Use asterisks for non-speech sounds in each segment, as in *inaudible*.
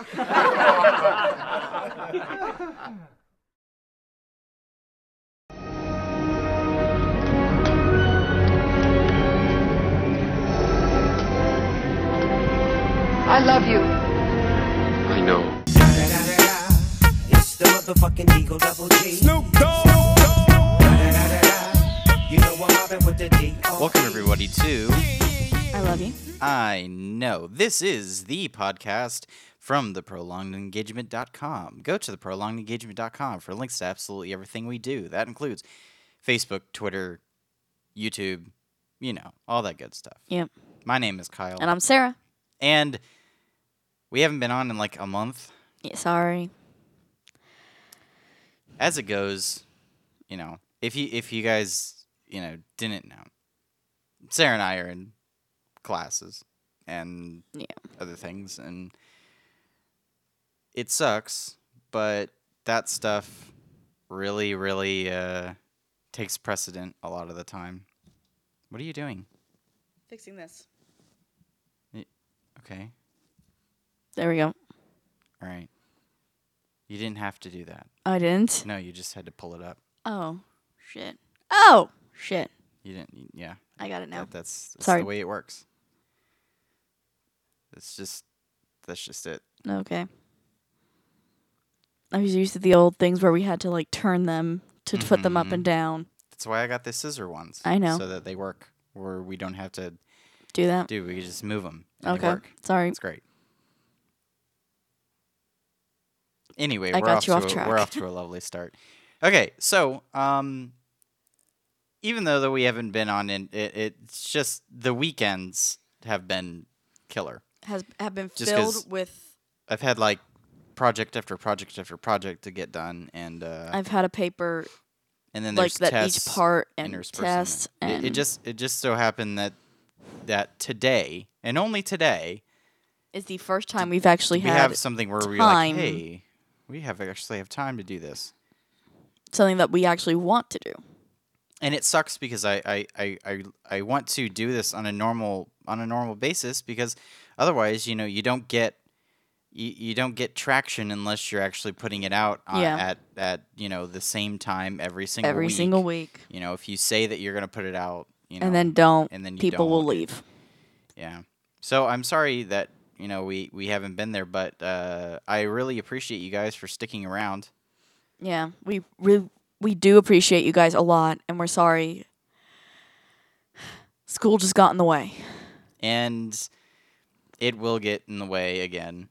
I love you. I know. It's the motherfucking Eagle Double G. Snoop Dogg. You know I'm mobbing with the D. Welcome everybody to I love you. I Know. This is the podcast from the prolongedengagement.com. Go to the prolongedengagement.com for links to absolutely everything we do. That includes Facebook, Twitter, YouTube, you know, all that good stuff. Yep. My name is Kyle. And I'm Sarah. and we haven't been on in like a month. Yeah, sorry. As it goes, you know, if you if you guys, you know, didn't know, Sarah and I are in classes and Yeah. other things and it sucks, but that stuff really really uh takes precedent a lot of the time. What are you doing? Fixing this. Okay. There we go. All right. You didn't have to do that. I didn't. No, you just had to pull it up. Oh, shit. Oh, shit. You didn't y- yeah. I got it now. That, that's, that's Sorry. the way it works. It's just that's just it. Okay. I was used to the old things where we had to like turn them to put them up and down. That's why I got the scissor ones. I know. So that they work where we don't have to Do that. do we just move them. okay. Sorry. It's great. Anyway, I we're got off you to off a, track. we're off to a lovely start. Okay, so um, even though that we haven't been on, in it, it's just the weekends have been killer. Has have been Just filled with. I've had like project after project after project to get done, and uh, I've had a paper and then like that each part and interspersed in tests there. and It, it just it just so happened that that today and only today is the first time we've actually we had have something where we're like, hey, we have actually have time to do this. something that we actually want to do. and it sucks because I, I, I, I, I want to do this on a normal on a normal basis because otherwise you know you don't get you, you don't get traction unless you're actually putting it out on, Yeah. at at you know the same time every single Every week. single week. you know if you say that you're gonna put it out you know and then don't. and then people will leave. yeah so I'm sorry that you know we we haven't been there but uh, I really appreciate you guys for sticking around Yeah, we re- we do appreciate you guys a lot, and we're sorry. School just got in the way. and it will get in the way again.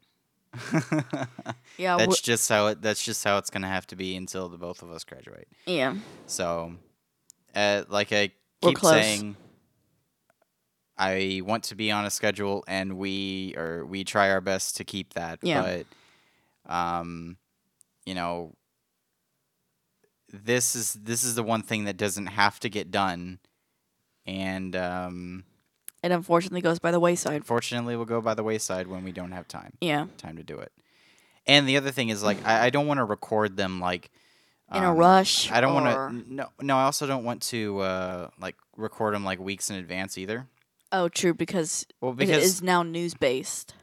*laughs* Yeah, that's wh- just how it. That's just how it's gonna have to be until the both of us graduate. yeah, So, uh, like I keep saying, I want to be on a schedule, and we or we try our best to keep that. Yeah. But, um, you know, this is this is the one thing that doesn't have to get done, and um, it unfortunately goes by the wayside. unfortunately, will go by the wayside when we don't have time Yeah, time to do it. And the other thing is like I, I don't want to record them like in a um, rush. I don't want to no no I also don't want to uh like record them like weeks in advance either. Oh, true, because, Well, because is now news based.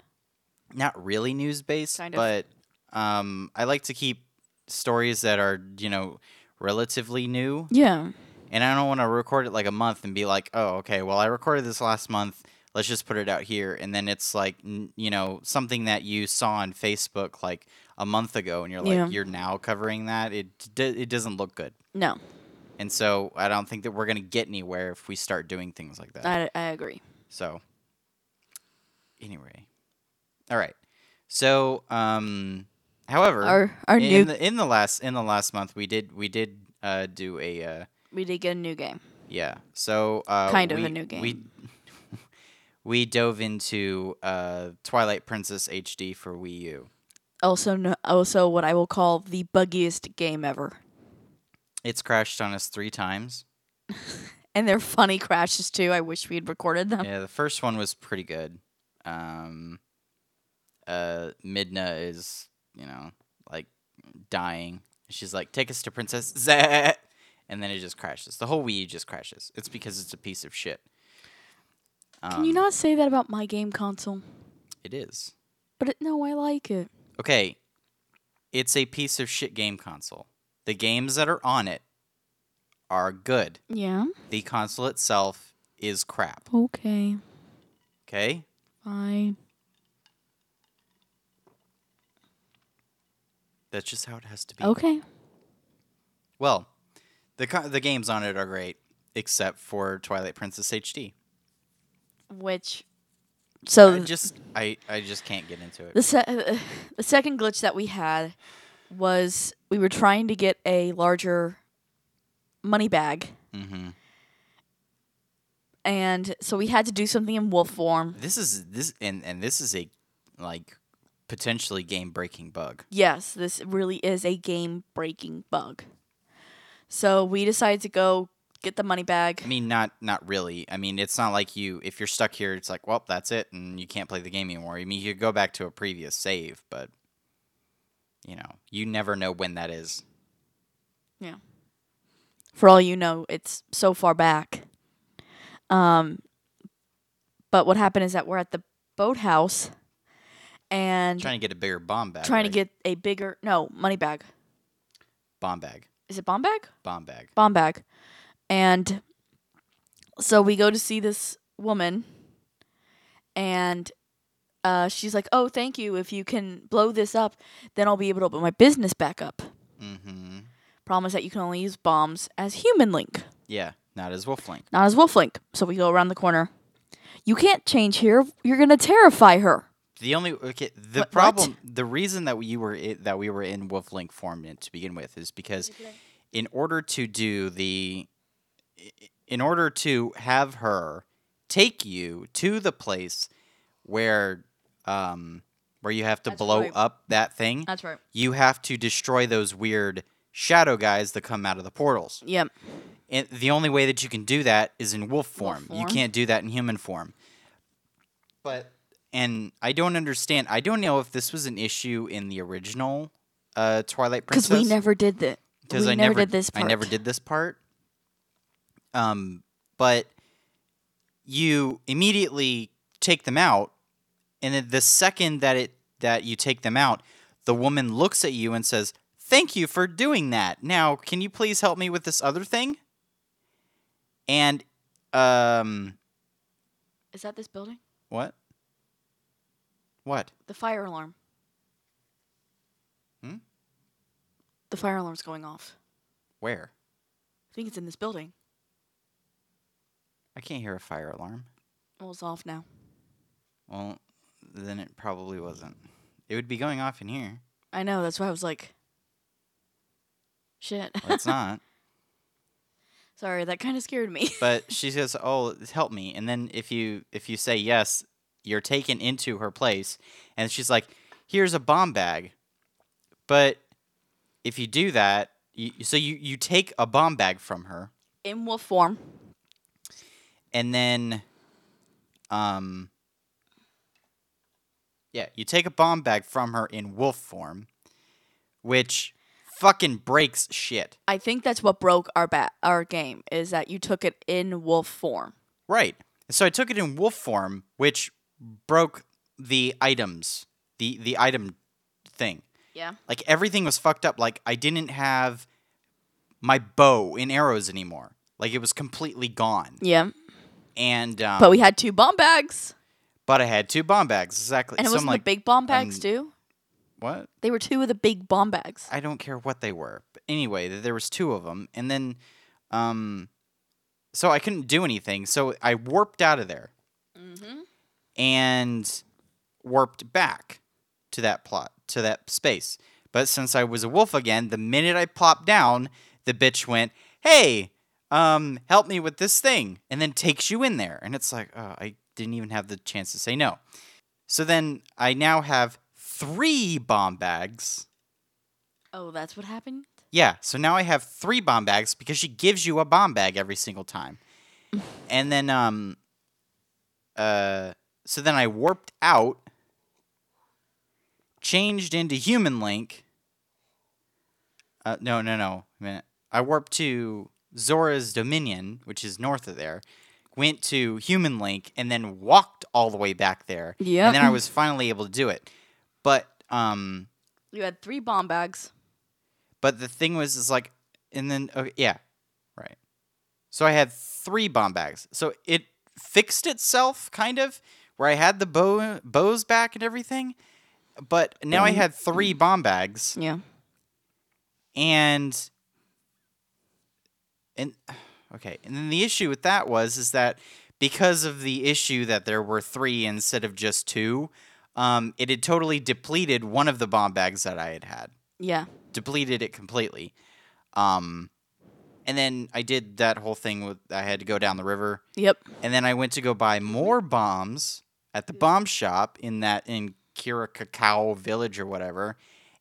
not really news based, Kind of. but um I like to keep stories that are, you know, relatively new Yeah, and I don't want to record it like a month and be like, "Oh, okay, well I recorded this last month. Let's just put it out here." And then it's like, you know, something that you saw on Facebook like a month ago and you're like, Yeah. "You're now covering that." It d- it doesn't look good. no, And so I don't think that we're going to get anywhere if we start doing things like that. I, I agree. So anyway. All right. So um however, Our our in, new the in the last in the last month we did we did uh do a uh we did get a new game. yeah. So uh, Kind of a new game. We *laughs* we dove into uh, Twilight Princess HD for Wii U. Also, no, also what I will call the buggiest game ever. It's crashed on us three times. *laughs* And they're funny crashes too. I wish we had recorded them. Yeah, the first one was pretty good. Um, uh, Midna is you know like dying. She's like, "Take us to Princess Zah," and then it just crashes. The whole Wii U just crashes. It's because it's a piece of shit. Can you Um, not say that about my game console? It is. But it, no, I like it. Okay, it's a piece of shit game console. The games that are on it are good. Yeah. The console itself is crap. Okay. Okay? Fine. That's just how it has to be. Okay. Well, the the games on it are great, except for Twilight Princess HD. Which. So I just I I just can't get into it. the se- uh, *sighs* the second glitch that we had was we were trying to get a larger money bag, hmm and so we had to do something in wolf form. This is this and and this is a like potentially game breaking bug. Yes, this really is a game breaking bug. So we decided to go get the money bag. I mean, not not really. I mean, it's not like you if you're stuck here, it's like, well, that's it, and you can't play the game anymore. I mean, you could go back to a previous save, but you know, you never know when that is. Yeah. For all you know, it's so far back. Um, but what happened is that we're at the boathouse and Trying to get a bigger bomb bag. trying to get a bigger no money bag. bomb bag, Is it bomb bag? bomb bag. Bomb bag. And so we go to see this woman and uh, she's like, "Oh, thank you. If you can blow this up, then I'll be able to put my business back up." Mm-hmm. Problem is that you can only use bombs as human link, Yeah, not as Wolf Link. not as wolf link. So we go around the corner. You can't change here. You're gonna terrify her. The only okay, the What- what? problem, the reason that we were i that we were in Wolf Link form to begin with is because in order to do the, in order to have her take you to the place where, um, where you have to That's blow right. up that thing, That's right. you have to destroy those weird shadow guys that come out of the portals. Yep. And the only way that you can do that is in wolf form. You form. can't do that in human form. But and I don't understand. I don't know if this was an issue in the original uh, Twilight Princess Because we never did that. because I never never did this Part. I never did this part. Um, but you immediately take them out, and then the second that it that you take them out, the woman looks at you and says, "Thank you for doing that. Now, can you please help me with this other thing?" And um, Is that this building? what? What? The fire alarm. Hmm? The fire alarm's going off. Where? I think it's in this building. I can't hear a fire alarm. Well, it's off now. Well, then it probably wasn't. It would be going off in here. I know. That's why I was like, shit. Well, it's not. *laughs* Sorry, that kind of scared me. but *laughs* she says, "Oh, help me." And then if you if you say yes, you're taken into her place, and she's like, "Here's a bomb bag." But if you do that, you, so you you take a bomb bag from her, in wolf form. and then, um, yeah, you take a bomb bag from her in wolf form, which fucking breaks shit. I think that's what broke our bat our game is that you took it in wolf form. Right. So I took it in wolf form, which broke the items, the the item thing. Yeah. Like everything was fucked up. Like I didn't have my bow and arrows anymore. Like it was completely gone. Yeah. And um, But we had two bomb bags, but I had two bomb bags exactly. and it so wasn't I'm like, the big bomb bags I'm- too. what? They were two of the big bomb bags. I don't care what they were. But anyway, there was two of them, and then, um, so I couldn't do anything. So I warped out of there, Mm-hmm. And warped back to that plot to that space. But since I was a wolf again, the minute I plopped down, the bitch went, "Hey, um, help me with this thing," and then takes you in there, and it's like, oh, I didn't even have the chance to say no. So then I now have three bomb bags. Oh, that's what happened. Yeah, so now I have three bomb bags because she gives you a bomb bag every single time. *laughs* and then um uh so then I warped out changed into human link. Uh no, no, no. A minute. I warped to Zora's Domain, which is north of there. Went to human link and then walked all the way back there. Yep. And then I was finally able to do it. But um, You had three bomb bags. but the thing was is like, and then okay, yeah, right. So I had three bomb bags. So it fixed itself kind of where I had the bow bows back and everything. But now I Mhm. had three bomb bags Yeah. and and okay and then the issue with that was is that because of the issue that there were three instead of just two um, it had totally depleted one of the bomb bags that i had had Yeah. depleted it completely um, and then i did that whole thing with i had to go down the river Yep. and then i went to go buy more bombs at the bomb shop in that in Kakariko village or whatever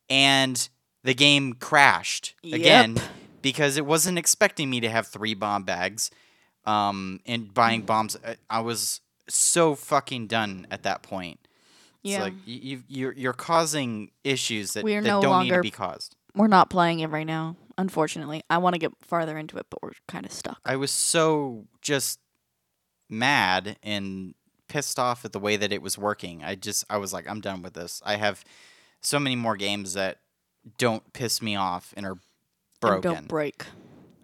and the game crashed again Yep. because it wasn't expecting me to have three bomb bags um, and buying Mm. bombs. I- I was so fucking done at that point. It's Yeah. like y- you, you're you're causing issues that, We are that no don't need to longer- be caused. We're not playing it right now, unfortunately. I want to get farther into it, but we're kind of stuck. I was so just mad and pissed off at the way that it was working. I just I was like, I'm done with this. I have so many more games that don't piss me off and are And broken. don't break.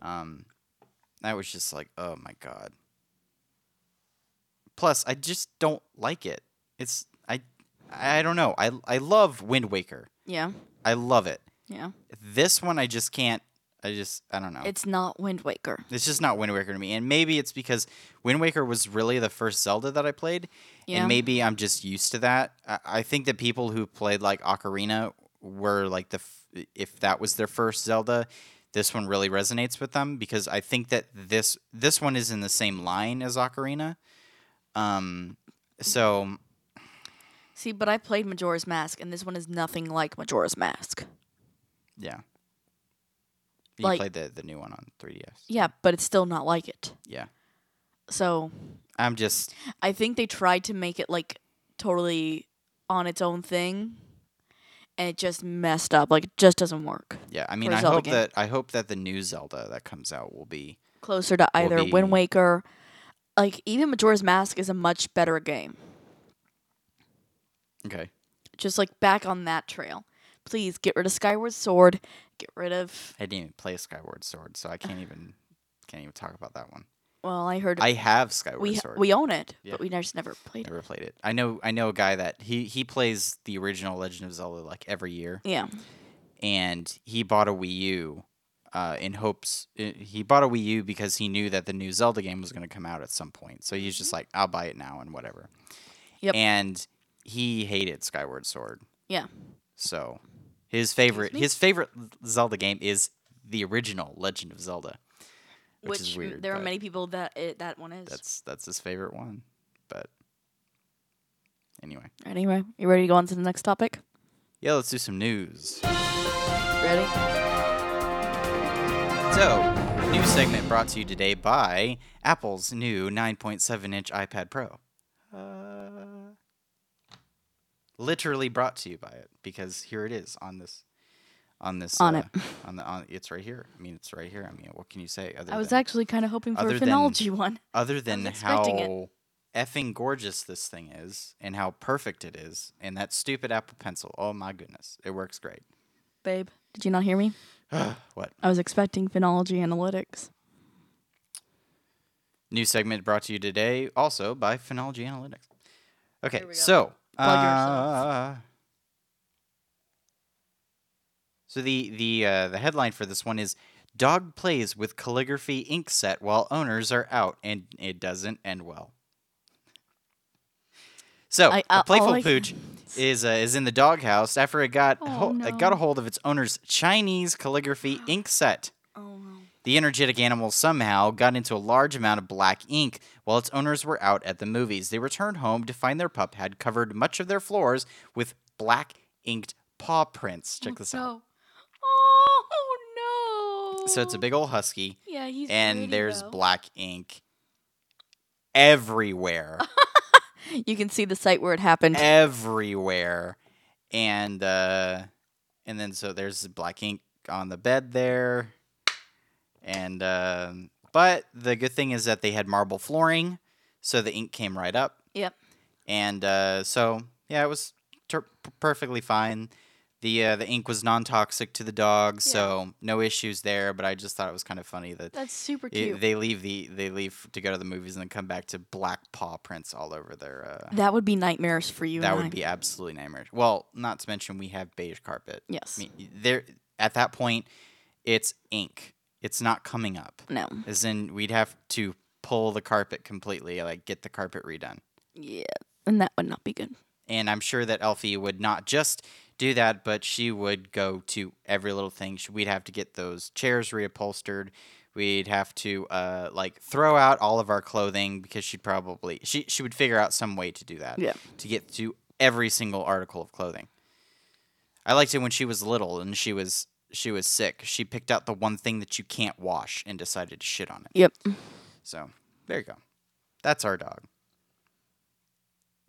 Um, I was just like, oh my god. Plus, I just don't like it. It's I, I don't know. I I love Wind Waker. Yeah. I love it. Yeah. This one, I just can't. I just I don't know. It's not Wind Waker. It's just not Wind Waker to me, and maybe it's because Wind Waker was really the first Zelda that I played, Yeah. and maybe I'm just used to that. I, I think that people who played like Ocarina were like the f- if that was their first Zelda, this one really resonates with them because I think that this this one is in the same line as Ocarina. Um, so See, but I played Majora's Mask, and this one is nothing like Majora's Mask. yeah, you Like- played the the new one on 3DS. Yeah, but it's still not like it. yeah. So I'm just I think they tried to make it like totally on its own thing, and it just messed up. Like it just doesn't work. yeah. I mean, I Zelda hope game. that I hope that the new Zelda that comes out will be Closer to either be- Wind Waker, like even Majora's Mask is a much better game. okay. Just like back on that trail. Please get rid of Skyward Sword. Get rid of. I didn't even play Skyward Sword, so I can't even can't even talk about that one. Well, I heard I have Skyward we Sword. we own it, Yeah. but we just never played it. never played it. I know I know a guy that he he plays the original Legend of Zelda like every year, Yeah. and he bought a Wii U. Uh, in hopes, uh, he bought a Wii U because he knew that the new Zelda game was going to come out at some point. So he's just like, "I'll buy it now and whatever." Yep. And he hated Skyward Sword. Yeah. So his favorite his favorite Zelda game is the original Legend of Zelda. Which, Which is weird. there are many people that it, that one is. That's that's his favorite one. But anyway, Anyway, you ready to go on to the next topic? yeah, let's do some news. Ready? So, new segment brought to you today by Apple's new 9.7 inch iPad Pro. Uh, literally brought to you by it because here it is on this. On this, On uh, it. *laughs* on the, on it's right here. I mean, it's right here. I mean, what can you say other I was than actually kind of hoping for a other than- phenology *laughs* one. other than expecting it. how effing gorgeous this thing is and how perfect it is, and that stupid Apple Pencil. Oh my goodness, it works great. Babe, did you not hear me? *sighs* what? I was expecting phenology analytics. New segment brought to you today also by Phenology Analytics. Okay, Here we go. so Plug yourself. uh, so the the uh, the headline for this one is "Dog plays with calligraphy ink set while owners are out, and it doesn't end well." So I- a uh, all playful I can pooch is uh, is in the doghouse after it got Oh, ho- it got a hold of its owner's Chinese calligraphy ink set. Oh no. The energetic animal somehow got into a large amount of black ink while its owners were out at the movies. They returned home to find their pup had covered much of their floors with black inked paw prints. Check this out. no. Oh no. So it's a big old husky, Yeah, he's and pretty, there's though. black ink everywhere. *laughs* You can see the site where it happened. everywhere. And uh and then so there's black ink on the bed there. And um but the good thing is that they had marble flooring, so the ink came right up. Yep. And uh so yeah, it was ter- perfectly fine. The uh, the ink was non toxic to the dog, so no issues there. But I just thought it was kind of funny that That's super it- cute. they leave the they leave to go to the movies and then come back to black paw prints all over their. Uh, that would be nightmares for you. that would I. be absolutely nightmare. Well, not to mention we have beige carpet. Yes. I mean, there at that point, it's ink. It's not coming up. No. As in, we'd have to pull the carpet completely, like get the carpet redone. Yeah. And that would not be good. And I'm sure that Elfie would not just do that, but she would go to every little thing. We'd have to get those chairs reupholstered. We'd have to uh, like throw out all of our clothing because she'd probably she she would figure out some way to do that. Yeah. To get to every single article of clothing. I liked it when she was little and she was she was sick. She picked out the one thing that you can't wash and decided to shit on it. Yep. So there you go. That's our dog.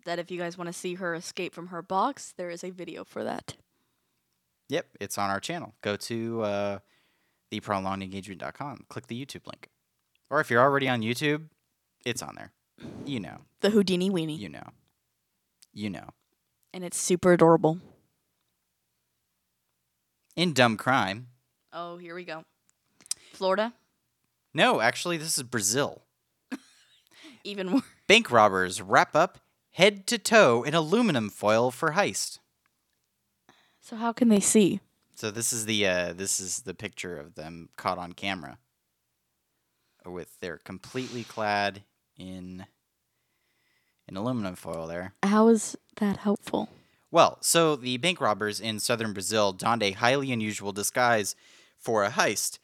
That if you guys want to see her escape from her box, there is a video for that. Yep, it's on our channel. Go to uh, theprolongedengagement.com. Click the YouTube link. Or if you're already on YouTube, it's on there. You know. The Houdini weenie. You know. You know. And it's super adorable. In Dumb Crime. Oh, here we go. Florida, No, actually, this is Brazil. *laughs* even more. Bank robbers wrap up head to toe in aluminum foil for heist. So how can they see? So this is the uh, this is the picture of them caught on camera. With they're completely clad in in aluminum foil there. How is that helpful? Well, so the bank robbers in southern Brazil donned a highly unusual disguise for a heist.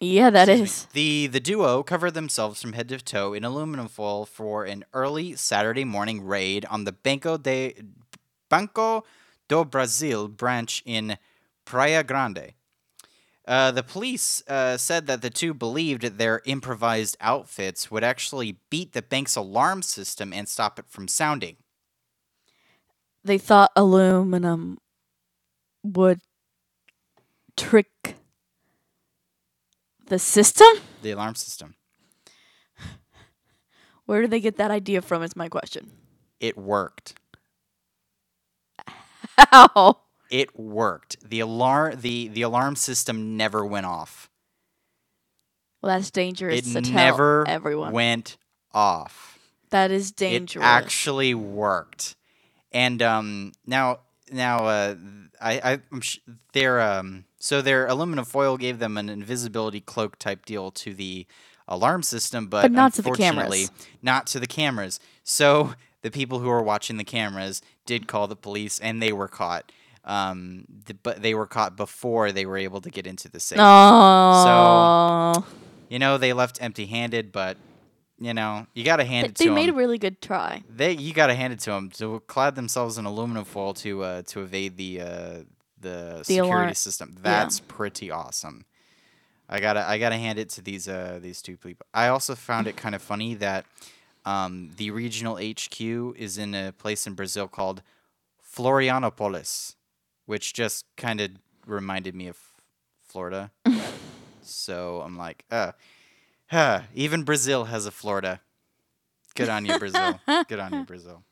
Yeah, that is. The the duo covered themselves from head to toe in aluminum foil for an early Saturday morning raid on the Banco de Banco do Brasil branch in Praia Grande. Uh, the police uh, said that the two believed their improvised outfits would actually beat the bank's alarm system and stop it from sounding. They thought aluminum would trick the system? The alarm system. Where did they get that idea from? Is my question. It worked. How? It worked. The alarm the, the alarm system never went off. Well, that's dangerous it to tell never everyone. went off. that is dangerous. It actually worked. And um, now now uh, I, I I'm sh- their um so their aluminum foil gave them an invisibility cloak type deal to the alarm system, but, But not to the cameras. not to the cameras. So the people who were watching the cameras did call the police, and they were caught. Um, th- but they were caught before they were able to get into the safe. Oh. You know, they left empty-handed, but you know, you got to hand They, it to they them made a really good try. they you got to hand it to them to clad themselves in aluminum foil to uh, to evade the uh, the, security alarm- system. That's pretty awesome. I gotta I gotta hand it to these uh these two people. I also found it kind of funny that um, the regional HQ is in a place in Brazil called Florianopolis, which just kind of reminded me of Florida. *laughs* so I'm like, uh, huh, even Brazil has a Florida. Good on you, Brazil. *laughs* Good on you, Brazil.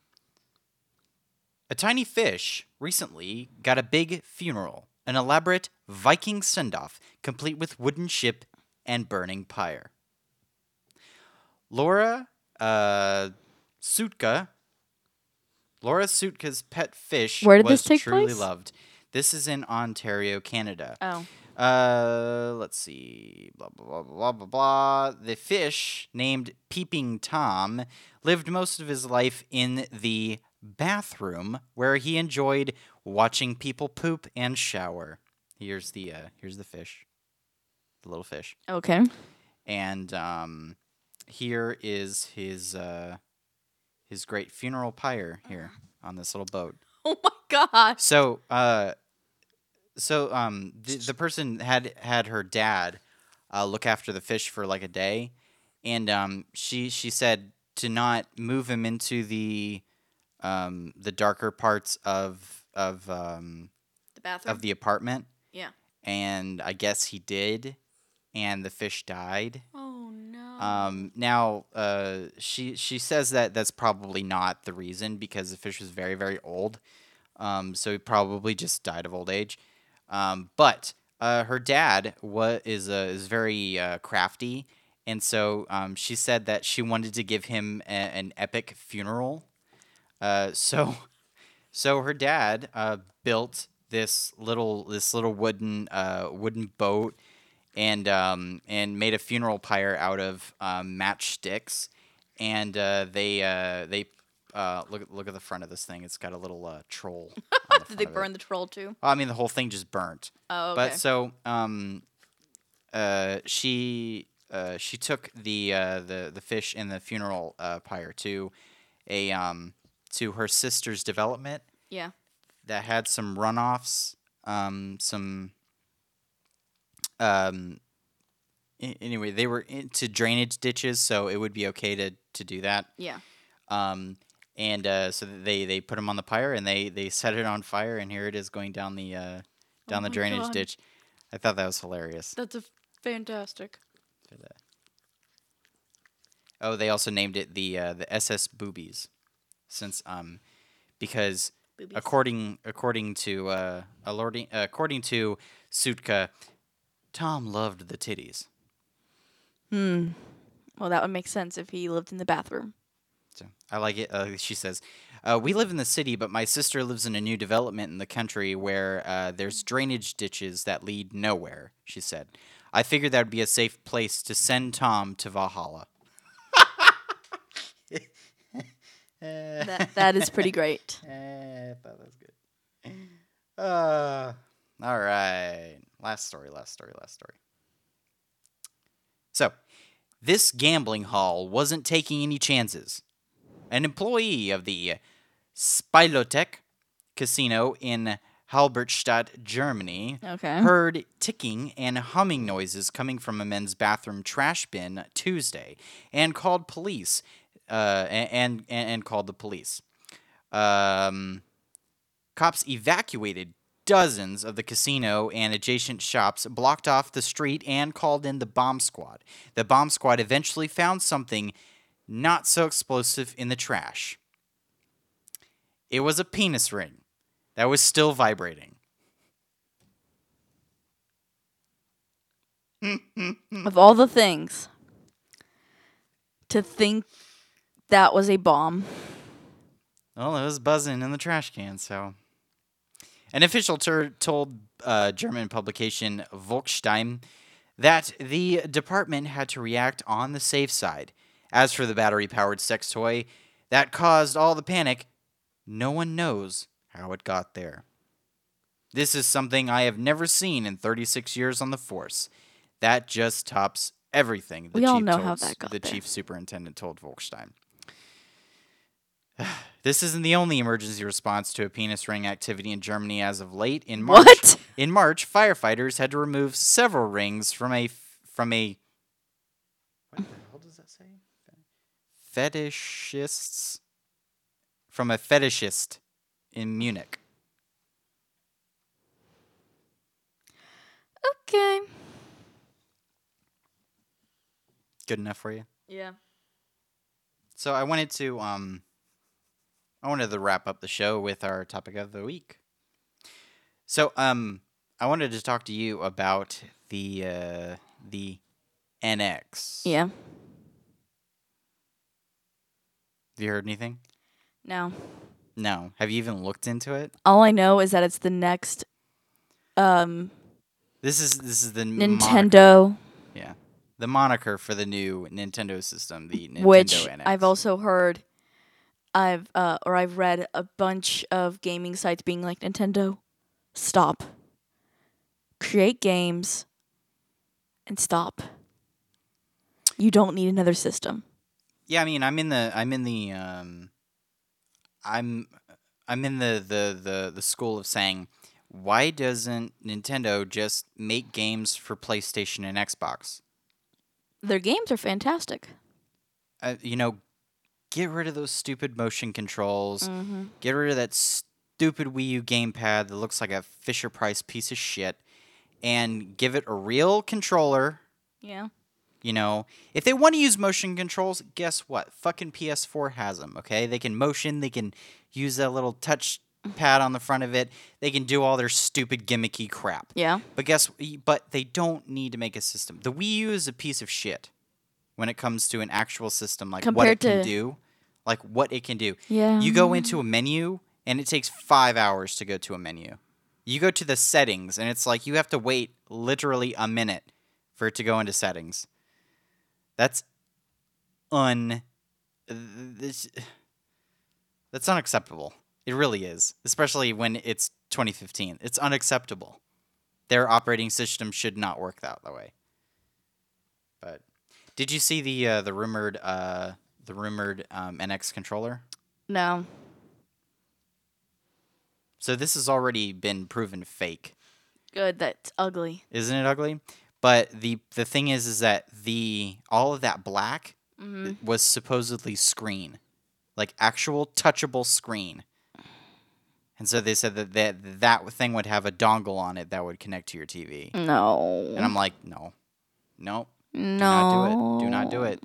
A tiny fish recently got a big funeral, an elaborate Viking send off, complete with wooden ship and burning pyre. Laura uh, Sutka, Laura Sutka's pet fish Where did was this take truly place? loved. This is in Ontario, Canada. Oh. Uh, let's see. Blah blah blah blah blah blah. The fish named Peeping Tom lived most of his life in the bathroom, where he enjoyed watching people poop and shower. Here's the uh, here's the fish, the little fish, Okay. and um, here is his uh, his great funeral pyre here on this little boat. *laughs* Oh my gosh. So, uh, so um, the, the person had had her dad uh, look after the fish for like a day, and um, she she said to not move him into the um, the darker parts of of um, The bathroom. of the apartment, yeah. and I guess he did, and the fish died. Oh no. Um, now, uh, she she says that that's probably not the reason because the fish was very very old. Um, so he probably just died of old age. Um, but uh, her dad wa- is is very uh, crafty, and so um, she said that she wanted to give him a- an epic funeral. Uh, so, *laughs* so her dad uh, built this little this little wooden uh, wooden boat and um, and made a funeral pyre out of um, matchsticks, and uh, they uh, they uh, look look at the front of this thing. It's got a little uh, troll. *laughs* the Did they front of it. burn the troll too? Well, I mean, the whole thing just burnt. Oh, okay. But so um, uh, she uh, she took the uh, the the fish in the funeral uh, pyre to a um to her sister's development yeah. that had some runoffs, um, some um. Anyway, they were into drainage ditches, so it would be okay to, to do that. Yeah. Um, and uh, so they they put them on the pyre and they they set it on fire, and here it is going down the uh, down the Oh my drainage God. ditch. I thought that was hilarious. That's a fantastic. Oh, they also named it the uh, the SS Boobies, since um, because Boobies. according according to uh, alerting, according to Sutka, Tom loved the titties. Hmm. Well, that would make sense if he lived in the bathroom. So I like it. Uh, she says, uh, "We live in the city, but my sister lives in a new development in the country where uh, there's drainage ditches that lead nowhere." She said, "I figured that would be a safe place to send Tom to Valhalla." *laughs* That *laughs* that is pretty great. *laughs* Eh, I thought that was good. Uh, all right. Last story, last story, last story. So, this gambling hall wasn't taking any chances. An employee of the Spielothek casino in Halberstadt, Germany, Okay. heard ticking and humming noises coming from a men's bathroom trash bin Tuesday and called police uh, and, and, and called the police. Um, cops evacuated dozens of the casino and adjacent shops, blocked off the street, and called in the bomb squad. The bomb squad eventually found something not so explosive in the trash. It was a penis ring that was still vibrating. *laughs* Of all the things to think that was a bomb. Well, it was buzzing in the trash can, so. An official tur told uh, German publication Volksstimme that the department had to react on the safe side. As for the battery powered sex toy that caused all the panic, no one knows how it got there. This is something I have never seen in 36 years on the force. That just tops everything. The We all know told, how that got the there. chief superintendent told Volksstimme. *sighs* This isn't the only emergency response to a penis ring activity in Germany as of late. In March, What? *laughs* in March, firefighters had to remove several rings from a from a what the hell does that say? Fetishists from a fetishist in Munich. Okay. Good enough for you? Yeah. So I wanted to um I wanted to wrap up the show with our topic of the week. So um I wanted to talk to you about the uh the NX. Yeah. Have you heard anything? No. No. Have you even looked into it? All I know is that it's the next um This is this is the moniker- Nintendo, yeah. The moniker for the new Nintendo system, the Nintendo which NX. I've also heard I've uh or I've read a bunch of gaming sites being like Nintendo stop. Create games and stop. You don't need another system. Yeah, I mean, I'm in the I'm in the um I'm I'm in the the the, the school of saying why doesn't Nintendo just make games for PlayStation and Xbox? Their games are fantastic. Uh, you know, get rid of those stupid motion controls. Mm-hmm. Get rid of that stupid Wii U gamepad that looks like a Fisher Price piece of shit and give it a real controller Yeah. You know, if they want to use motion controls, guess what? Fucking PS4 has them, okay? They can motion, they can use that little touch mm. pad on the front of it. They can do all their stupid gimmicky crap. Yeah. But guess but they don't need to make a system. The Wii U is a piece of shit when it comes to an actual system like what it can to- do. Like what it can do. Yeah. You go into a menu and it takes 5 hours to go to a menu. You go to the settings and it's like you have to wait literally a minute for it to go into settings. That's un this that's unacceptable. It really is, especially when it's 2015. It's unacceptable. Their operating system should not work that way. But did you see the uh, the rumored uh, the rumored um, NX controller? No. So this has already been proven fake, Good. That's ugly. isn't it? Ugly. But the the thing is, is that the all of that black Mm-hmm. was supposedly screen, like actual touchable screen. And so they said that that, that thing would have a dongle on it that would connect to your TV. No. And I'm like, no, no, no. do not do it. Do not do it.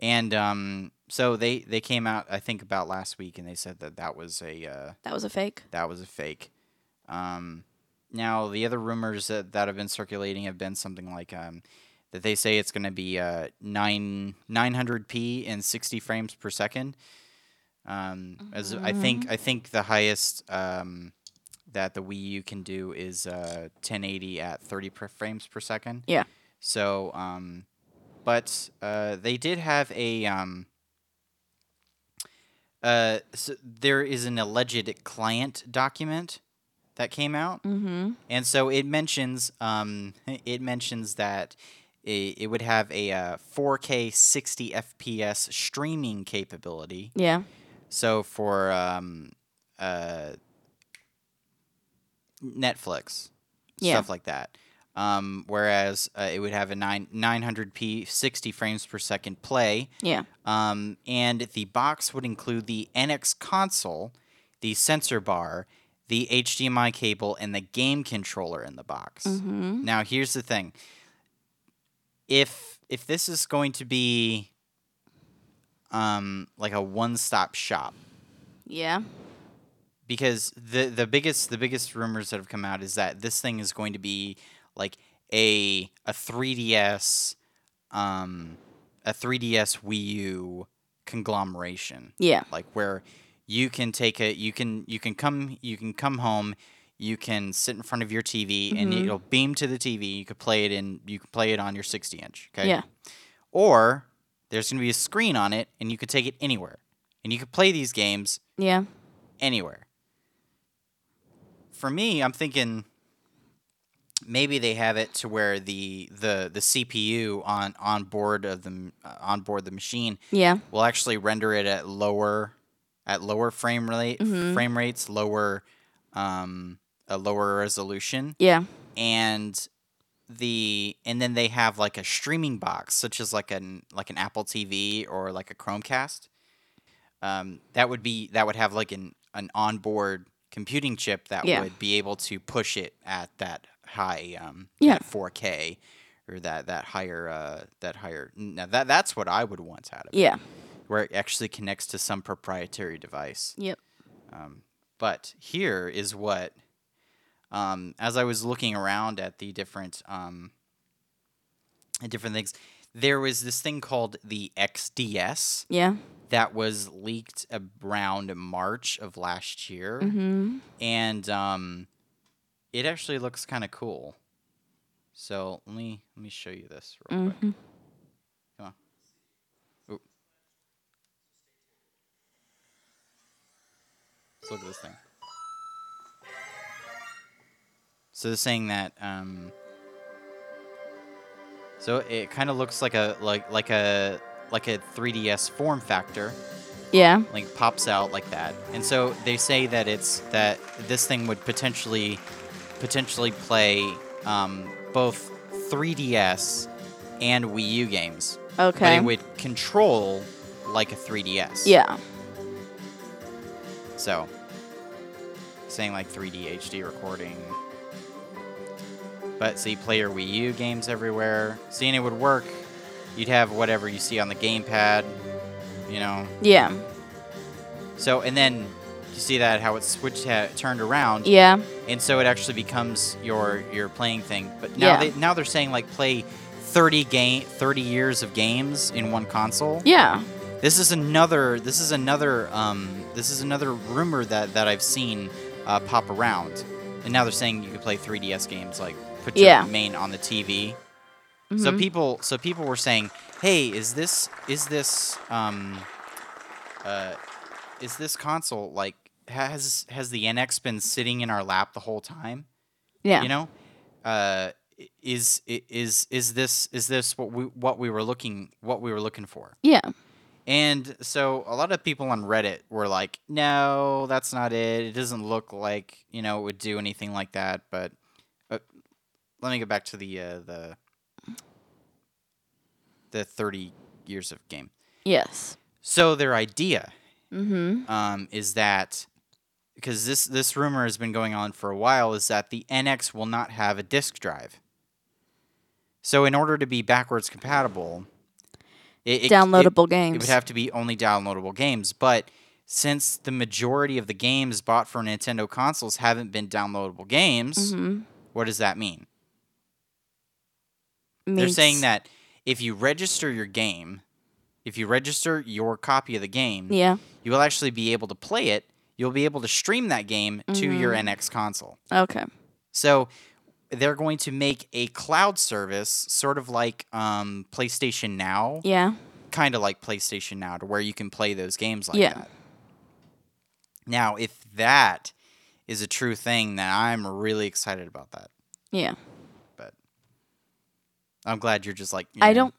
And um, so they they came out, I think, about last week, and they said that that was a uh, That was a fake. that was a fake. Um, now the other rumors that, that have been circulating have been something like um, that they say it's going to be uh, nine nine hundred p and sixty frames per second. Um, as I think I think the highest um, that the Wii U can do is uh, 1080 at 30 per frames per second. Yeah. So, um, but uh, they did have a um, uh, so there is an alleged client document that came out, Mm-hmm. and so it mentions um, *laughs* it mentions that it, it would have a uh, 4K 60 FPS streaming capability. Yeah. So for um, uh, Netflix, Yeah. stuff like that. Um, whereas uh, it would have a nine 900p 60 frames per second play. Yeah. Um, and the box would include the NX console, the sensor bar, the HDMI cable, and the game controller in the box. Mm-hmm. Now, here's the thing: if if this is going to be um, like a one-stop shop, Yeah. because the the biggest the biggest rumors that have come out is that this thing is going to be like a a 3DS um a 3DS Wii U conglomeration Yeah. like where you can take it you can you can come you can come home you can sit in front of your TV and Mhm. it'll beam to the TV you could play it in you can play it on your 60 inch okay Yeah. or there's going to be a screen on it and you could take it anywhere and you could play these games Yeah. anywhere. For me, I'm thinking maybe they have it to where the the the CPU on on board of the uh, on board the machine Yeah. will actually render it at lower at lower frame rate Mhm. frame rates, lower um a lower resolution Yeah. and the and then they have like a streaming box such as like an like an Apple TV or like a Chromecast um, that would be that would have like an an onboard computing chip that Yeah. would be able to push it at that high um Yeah. that 4K or that that higher uh that higher now that that's what I would want out of it Yeah. Where it actually connects to some proprietary device Yep. um, but here is what, um, as I was looking around at the different, um, different things, there was this thing called the XDS Yeah. that was leaked around March of last year, Mm-hmm. and um, it actually looks kind of cool. So let me let me show you this real quick. Mm-hmm. Come Let's look at this thing. So they're saying that um so it kind of looks like a like like a like a 3DS form factor, Yeah. like pops out like that. And so they say that it's that this thing would potentially potentially play um, both 3DS and Wii U games Okay. but it would control like a 3DS. Yeah. So, saying like 3D HD recording. But see, you play your Wii U games everywhere. Seeing it would work, you'd have whatever you see on the gamepad, you know. Yeah. So and then You see that how it switched, ha- turned around, Yeah. and so it actually becomes your your playing thing. But now Yeah. they now they're saying like play 30 game 30 years of games in one console. Yeah. This is another this is another um this is another rumor that that I've seen uh, pop around. And now they're saying you can play 3DS games like put your Yeah. main on the TV. So Mhm. people so people were saying, "Hey, is this is this um uh is this console like has has the NX been sitting in our lap the whole time?" Yeah. You know? Uh is is is this is this what we what we were looking what we were looking for? Yeah. And so a lot of people on Reddit were like, "No, that's not it. It doesn't look like you know it would do anything like that." But uh, let me go back to the uh, the the thirty years of game. Yes. So their idea Mm-hmm. um, is that because this this rumor has been going on for a while is that the NX will not have a disk drive. So in order to be backwards compatible, it, it- Downloadable it games. It would have to be only downloadable games. But since the majority of the games bought for Nintendo consoles haven't been downloadable games, mm-hmm. what does that mean? They're saying that if you register your game, if you register your copy of the game, Yeah. you will actually be able to play it. You'll be able to stream that game to your Mm-hmm. NX console. Okay. So they're going to make a cloud service, sort of like um, PlayStation Now, Yeah. kind of like PlayStation Now, to where you can play those games like Yeah. that. Now, if that is a true thing, then I'm really excited about that. Yeah. But I'm glad you're just like I don't.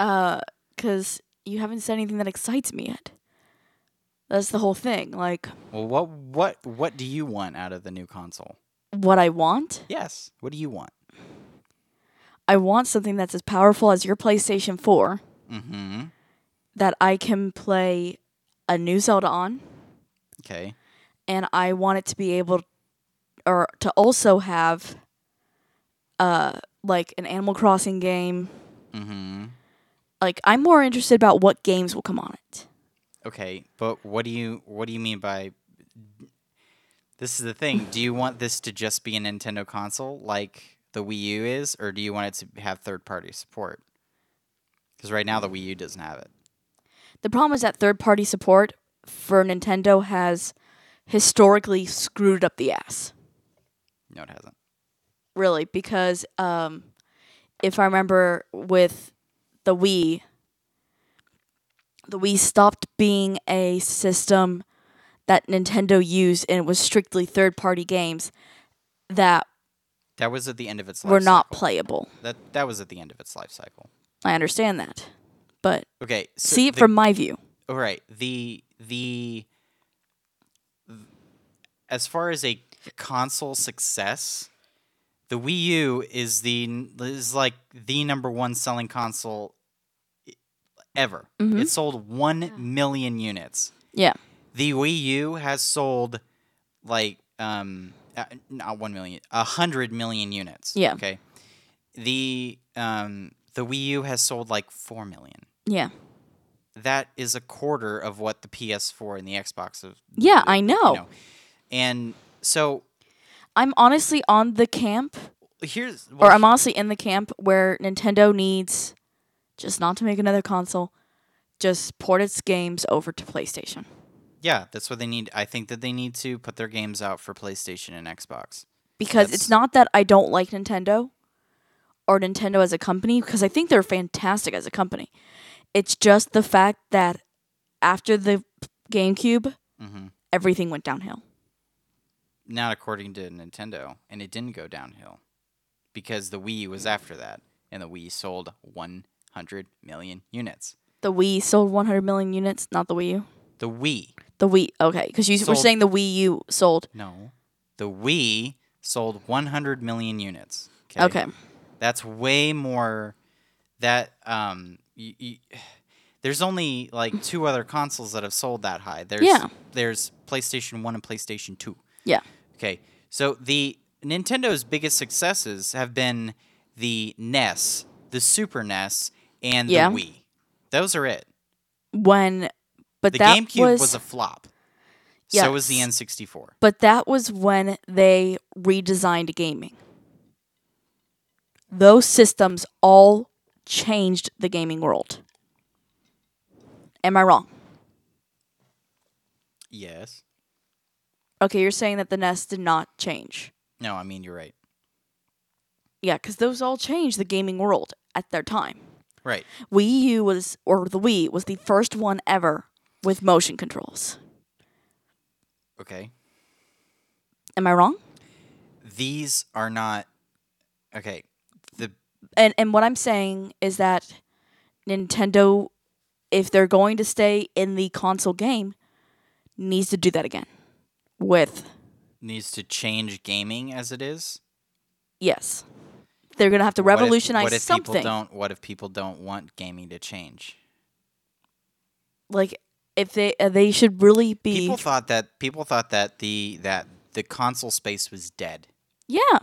Uh, cause you haven't said anything that excites me yet. That's the whole thing. Like Well, what what what do you want out of the new console? What I want. Yes. What do you want? I want something that's as powerful as your PlayStation 4 Mm-hmm. that I can play a new Zelda on, Okay. and I want it to be able, or to also have, uh, like an Animal Crossing game. Mm-hmm. Like I'm more interested about what games will come on it. Okay, but what do you what do you mean by this is the thing. Do you want this to just be a Nintendo console like the Wii U is, or do you want it to have third party support? Because right now the Wii U doesn't have it. The problem is that third party support for Nintendo has historically screwed up the ass. No, it hasn't. Really, because um, if I remember with the Wii, the Wii stopped being a system that Nintendo used and it was strictly third party games that That was at the end of its life were not cycle. playable. That that was at the end of its life cycle. I understand that. But Okay, so see it the- from my view. All right. The the as far as a console success, the Wii U is the is like the number one selling console i- ever. Mhm. It sold 1 million units. Yeah. The Wii U has sold like um uh, not 1 million, a 100 million units. Yeah. Okay. The um the Wii U has sold like 4 million Yeah. that is a quarter of what the PS4 and the Xbox have. Yeah, I you know. And so I'm honestly on the camp here's or I'm honestly in the camp where Nintendo needs just not to make another console, just port its games over to PlayStation. Yeah, that's what they need. I think that they need to put their games out for PlayStation and Xbox. Because That's- it's not that I don't like Nintendo or Nintendo as a company, because I think they're fantastic as a company. It's just the fact that after the GameCube, hmm everything went downhill. Not according to Nintendo, and it didn't go downhill because the Wii was after that, and the Wii sold 100 million units. The Wii sold 100 million units, not the Wii U. The Wii, The Wii, okay, because you were Sold- saying the Wii U sold. no, the Wii sold 100 million units. Okay. That's way more. That um, y y *sighs* there's only like two other consoles that have sold that high. There's Yeah. there's PlayStation One and PlayStation Two. Yeah. Okay, so the Nintendo's biggest successes have been the NES, the Super NES, and Yeah. the Wii. Those are it. When, but The that GameCube was, was, a flop. So was the N64. But that was when they redesigned gaming. Those systems all changed the gaming world. Am I wrong? Yes. Okay, you're saying that the NES did not change. No, I mean you're right. Yeah, because those all changed the gaming world at their time. Right. Wii U was, or the Wii was the first one ever with motion controls. Okay. Am I wrong? These are not okay. The and and what I'm saying is that Nintendo, if they're going to stay in the console game, needs to do that again. With needs to change gaming as it is. yes, they're gonna have to What if- revolutionize what if, something. people don't? What if people don't want gaming to change? Like if they uh, they should really be People thought that people thought that the that the console space was dead yeah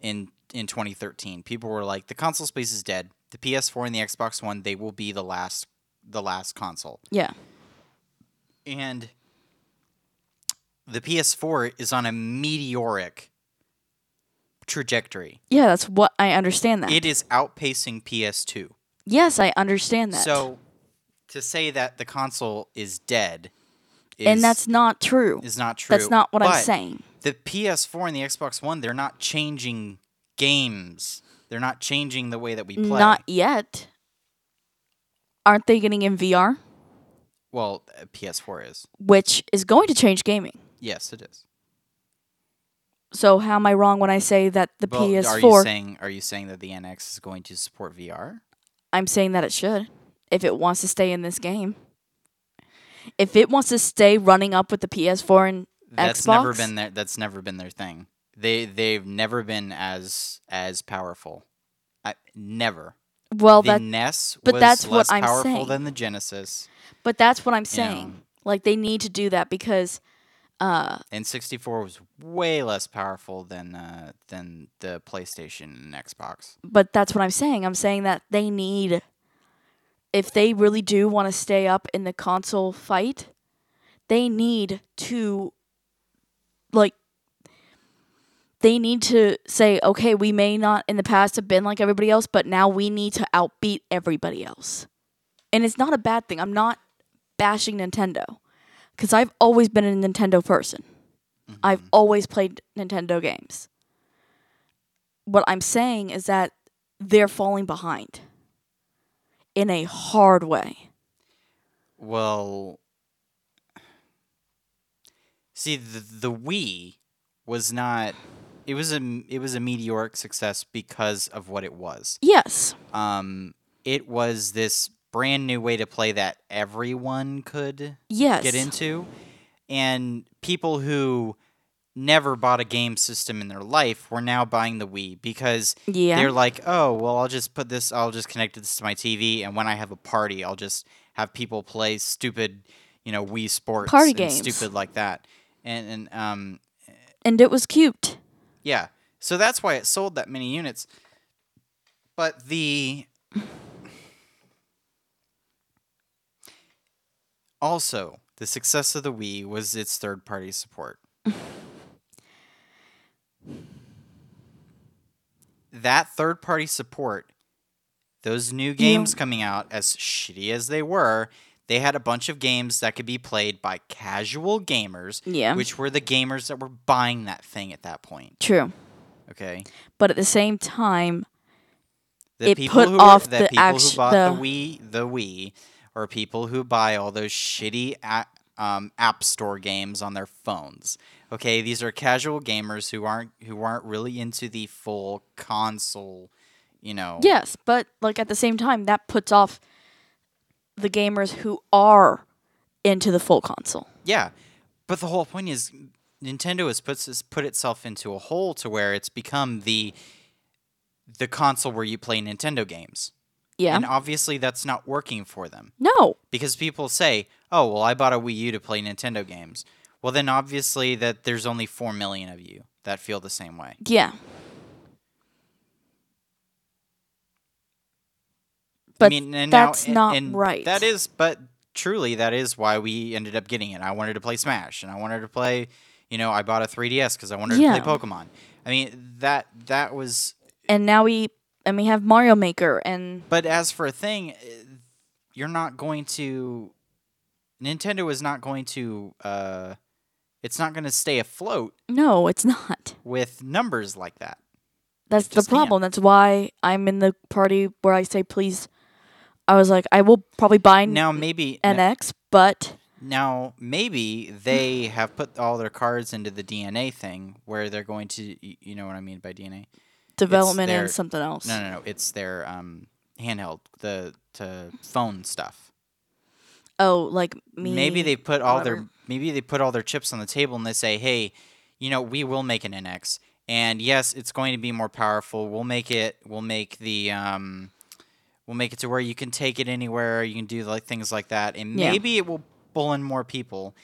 in in 2013. People were like, the console space is dead. The PS4 and the Xbox One, they will be the last the last console. yeah And the PS4 is on a meteoric trajectory. yeah. That's what I understand that. It is outpacing PS2. yes, I understand that. So to say that the console is dead is, and that's not true. is not true. That's not what I'm saying. The PS4 and the Xbox One, they're not changing games. They're not changing the way that we play. Not yet. Aren't they getting in VR? well, uh, PS4 is. Which is going to change gaming. Yes, it is. So how am I wrong when I say that the Well, PS4? Are you saying are you saying that the NX is going to support VR? I'm saying that it should, if it wants to stay in this game. If it wants to stay running up with the PS4 and That's Xbox, never been their that's never been their thing. They they've never been as as powerful. I, never. well, the that NES but was that's what less I'm powerful saying. than the Genesis. but that's what I'm know. saying. Like they need to do that because uh And 64 was way less powerful than uh, than the PlayStation and Xbox. but that's what I'm saying. I'm saying that they need if they really do want to stay up in the console fight, they need to like they need to say, okay, we may not in the past have been like everybody else, but now we need to outbeat everybody else. And it's not a bad thing. I'm not bashing Nintendo because I've always been a Nintendo person. Mm-hmm. I've always played Nintendo games. What I'm saying is that they're falling behind in a hard way. Well, see the the Wii was not. It was a it was a meteoric success because of what it was. Yes. Um, it was this brand new way to play that everyone could Yes. get into, and people who never bought a game system in their life were now buying the Wii because Yeah. they're like, oh, well, I'll just put this, I'll just connect this to my TV, and when I have a party, I'll just have people play stupid, you know, Wii Sports, Party games. stupid like that, and and um, and it was cute. yeah, so that's why it sold that many units. But the *laughs* also the success of the Wii was its third-party support. That third-party support, those new games coming out, as shitty as they were, they had a bunch of games that could be played by casual gamers, Yeah. which were the gamers that were buying that thing at that point. True. Okay, But at the same time, the It people put who off the the people act- who bought the- the Wii, the Wii, or people who buy all those shitty a- um, app store games on their phones. Okay, these are casual gamers who aren't who aren't really into the full console. You know. yes, but like at the same time, that puts off the gamers who are into the full console. Yeah, but the whole point is Nintendo has put has put itself into a hole to where it's become the the console where you play Nintendo games, Yeah. and obviously that's not working for them. no. because people say, "Oh, well, I bought a Wii U to play Nintendo games." Well, then obviously that there's only 4 million of you that feel the same way. Yeah. But I mean, and that's now, not and right. That is, but truly that is why we ended up getting it. I wanted to play Smash, and I wanted to play. You know, I bought a 3DS because I wanted Yeah. to play Pokemon. I mean that that was. And now we and we have Mario Maker and But as for a thing, eh, you're not going to. Nintendo is not going to. Uh, it's not going to stay afloat no, it's not. with numbers like that. That's the just can't. problem. That's why I'm in the party where I say please. I was like, I will probably buy Now maybe NX, but Now, maybe they have put all their cards into the DeNA thing where they're going to, you know what I mean by DeNA? development their- and something else. No, no, no. It's their um, handheld, the to phone stuff. Oh, like me. maybe they put all their maybe they put all their chips on the table and they say, hey, you know, we will make an NX, and yes, it's going to be more powerful. We'll make it. We'll make the um, we'll make it to where you can take it anywhere. You can do like things like that, and Yeah. maybe it will pull in more people.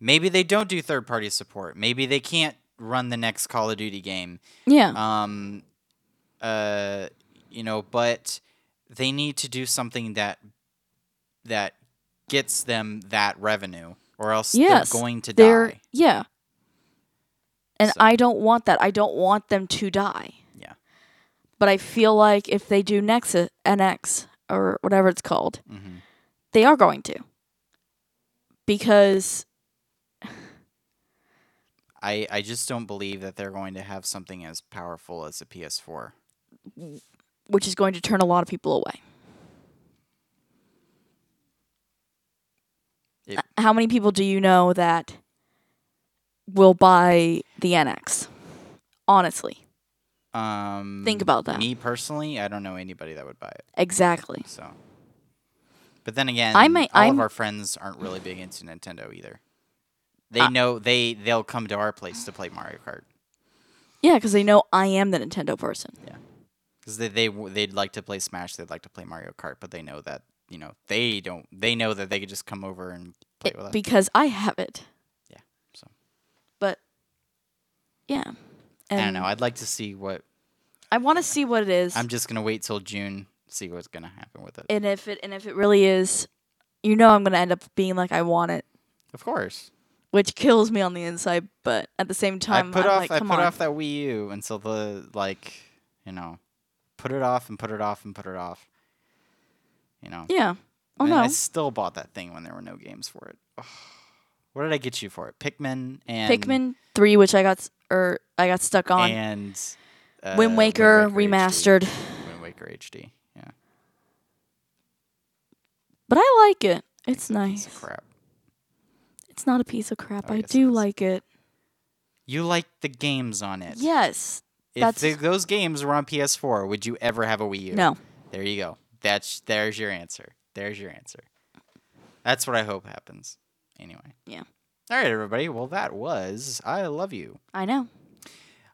Maybe they don't do third party support. Maybe they can't run the next Call of Duty game. Yeah. Um, uh, you know, but they need to do something that that gets them that revenue, or else yes. they're going to they're- die. Yeah. And So- I don't want that. I don't want them to die. Yeah. But I feel like if they do Nexus NX or whatever it's called, hmm they are going to. Because I I just don't believe that they're going to have something as powerful as a PS4. which is going to turn a lot of people away. It- Uh, How many people do you know that will buy the NX? Honestly, Um, Think about that. Me personally, I don't know anybody that would buy it. exactly. So, but then again, I may- all I'm- of our friends aren't really big into Nintendo either. They Uh, know they they'll come to our place to play Mario Kart Yeah, because they know I am the Nintendo person. Yeah, because they they they'd like to play Smash, they'd like to play Mario Kart, but they know that you know they don't. They know that they could just come over and play It- with us. because I have it. Yeah, so. But yeah, I don't know. I'd like to see what. I want to see what it is, I'm just gonna wait till June, see what's gonna happen with it. and if it and if it really is, you know, I'm gonna end up being like I want it, Of course, which kills me on the inside. But at the same time, I put I'm off. like, I put on. off that Wii U until the like, you know, put it off and put it off and put it off. You know. Yeah. Oh And no. I still bought that thing when there were no games for it. Ugh. What did I get you for it? Pikmin and Pikmin three, which I got or I got stuck on. and uh, Wind Waker HD. remastered, Wind Waker HD. Yeah, but I like it. It's piece nice. of crap. It's not a piece of crap. Oh, I yes, do like it. You like the games on it. Yes. If the, those games were on PS4, would you ever have a Wii U? No. There you go. That's there's your answer. There's your answer. That's what I hope happens. Anyway. Yeah. All right, everybody. Well, that was I love you. I know.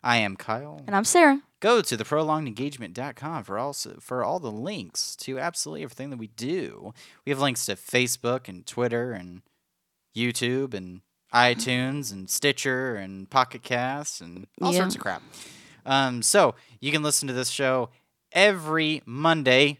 I am Kyle. And I'm Sarah. Go to theprolongedengagement.com for also for all the links to absolutely everything that we do. We have links to Facebook and Twitter and YouTube and iTunes and Stitcher and Pocket Casts and all Yeah. sorts of crap. Um, so you can listen to this show every Monday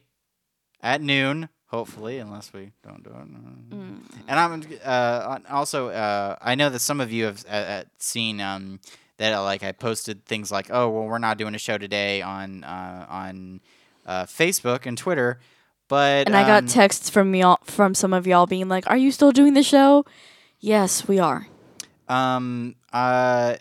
at noon, hopefully, unless we don't do it. Mm. And I'm uh, also uh, I know that some of you have uh, uh, seen um, that uh, like I posted things like oh well we're not doing a show today on uh, on uh, Facebook and Twitter, but And I got um, texts from y'all from some of y'all being like, "Are you still doing the show?" Yes, we are. um uh.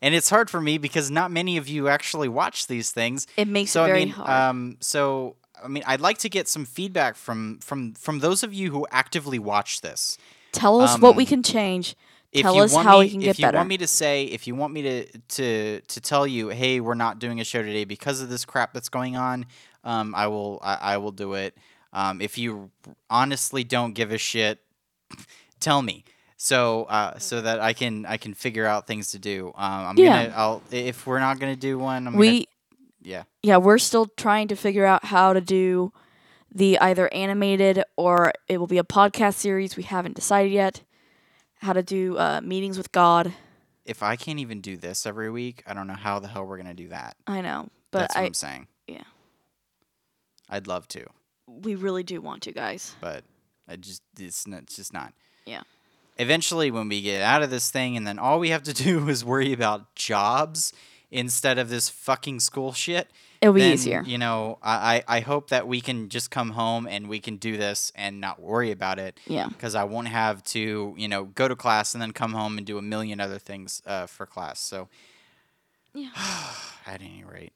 And it's hard for me because not many of you actually watch these things. It makes so it very I mean, hard. um, so I mean, I'd like to get some feedback from from from those of you who actively watch this. Tell us what we um, can change. Tell us how me, we can get better. if you better. want me to say, if you want me to to to tell you, hey, we're not doing a show today because of this crap that's going on, um, I will I, I will do it. Um, if you honestly don't give a shit, *laughs* tell me so uh, so that I can I can figure out things to do. Um, I'm Yeah. gonna I'll if we're not gonna do one, I'm gonna, we yeah yeah, we're still trying to figure out how to do the either animated or it will be a podcast series. We haven't decided yet how to do uh, meetings with God. if I can't even do this every week, I don't know how the hell we're gonna do that. I know, but That's what I I'm saying. yeah. I'd love to, we really do want to, guys. but I just it's not, it's just not. Yeah. Eventually, when we get out of this thing, and then all we have to *laughs* do is worry about jobs instead of this fucking school shit. It'll be then, easier. You know, I, I hope that we can just come home and we can do this and not worry about it. Yeah. Because I won't have to, you know, go to class and then come home and do a million other things uh, for class. So, Yeah. *sighs* at any rate,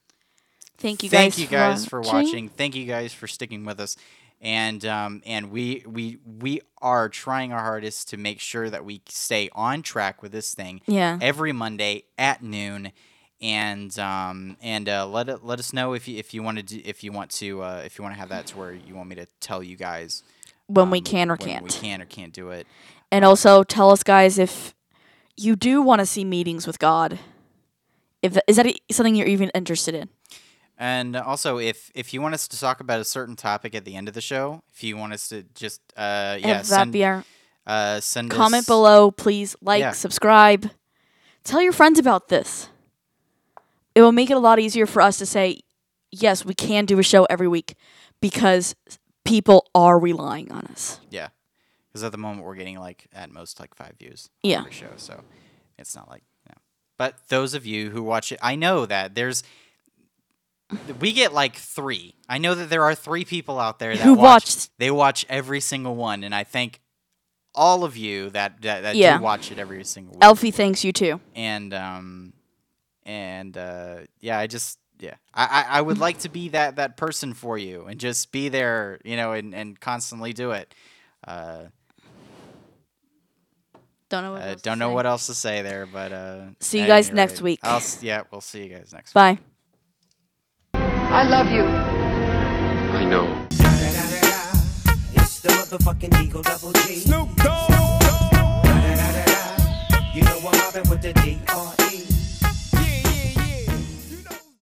Thank you guys. thank guys. you for guys for watching. Thank you guys for sticking with us. And um, and we we we are trying our hardest to make sure that we stay on track with this thing Yeah. every Monday at noon. And um and uh, let it, let us know if you if you want to do, if you want to uh, if you want to have that to where you want me to tell you guys When we um, can or when can't. we can or can't do it. And also tell us, guys, if you do want to see meetings with God. If is that something you're even interested in? And also, if if you want us to talk about a certain topic at the end of the show, if you want us to just uh yeah if send be our uh send comment us, below, please like, Yeah. subscribe, tell your friends about this. It will make it a lot easier for us to say, yes, we can do a show every week because people are relying on us. Yeah, because at the moment we're getting like at most like five views. Yeah. every show, so it's not like. But those of you who watch it, I know that there's we get like three. I know that there are three people out there that Who watch. watched- They watch every single one, and I thank all of you that that, that Yeah. do watch it every single week. Elfie thanks you too. and um and uh yeah i just yeah I, I i would like to be that that person for you and just be there you know and and constantly do it uh Don't know what. I else to don't know say. what else to say there but uh See you guys next rate, week. I'll, yeah we'll see you guys next week Bye. I love you. I know. It's the motherfucking Eagle Double G. Snoop Dogg. You know I'm mobbing with the D.R.E.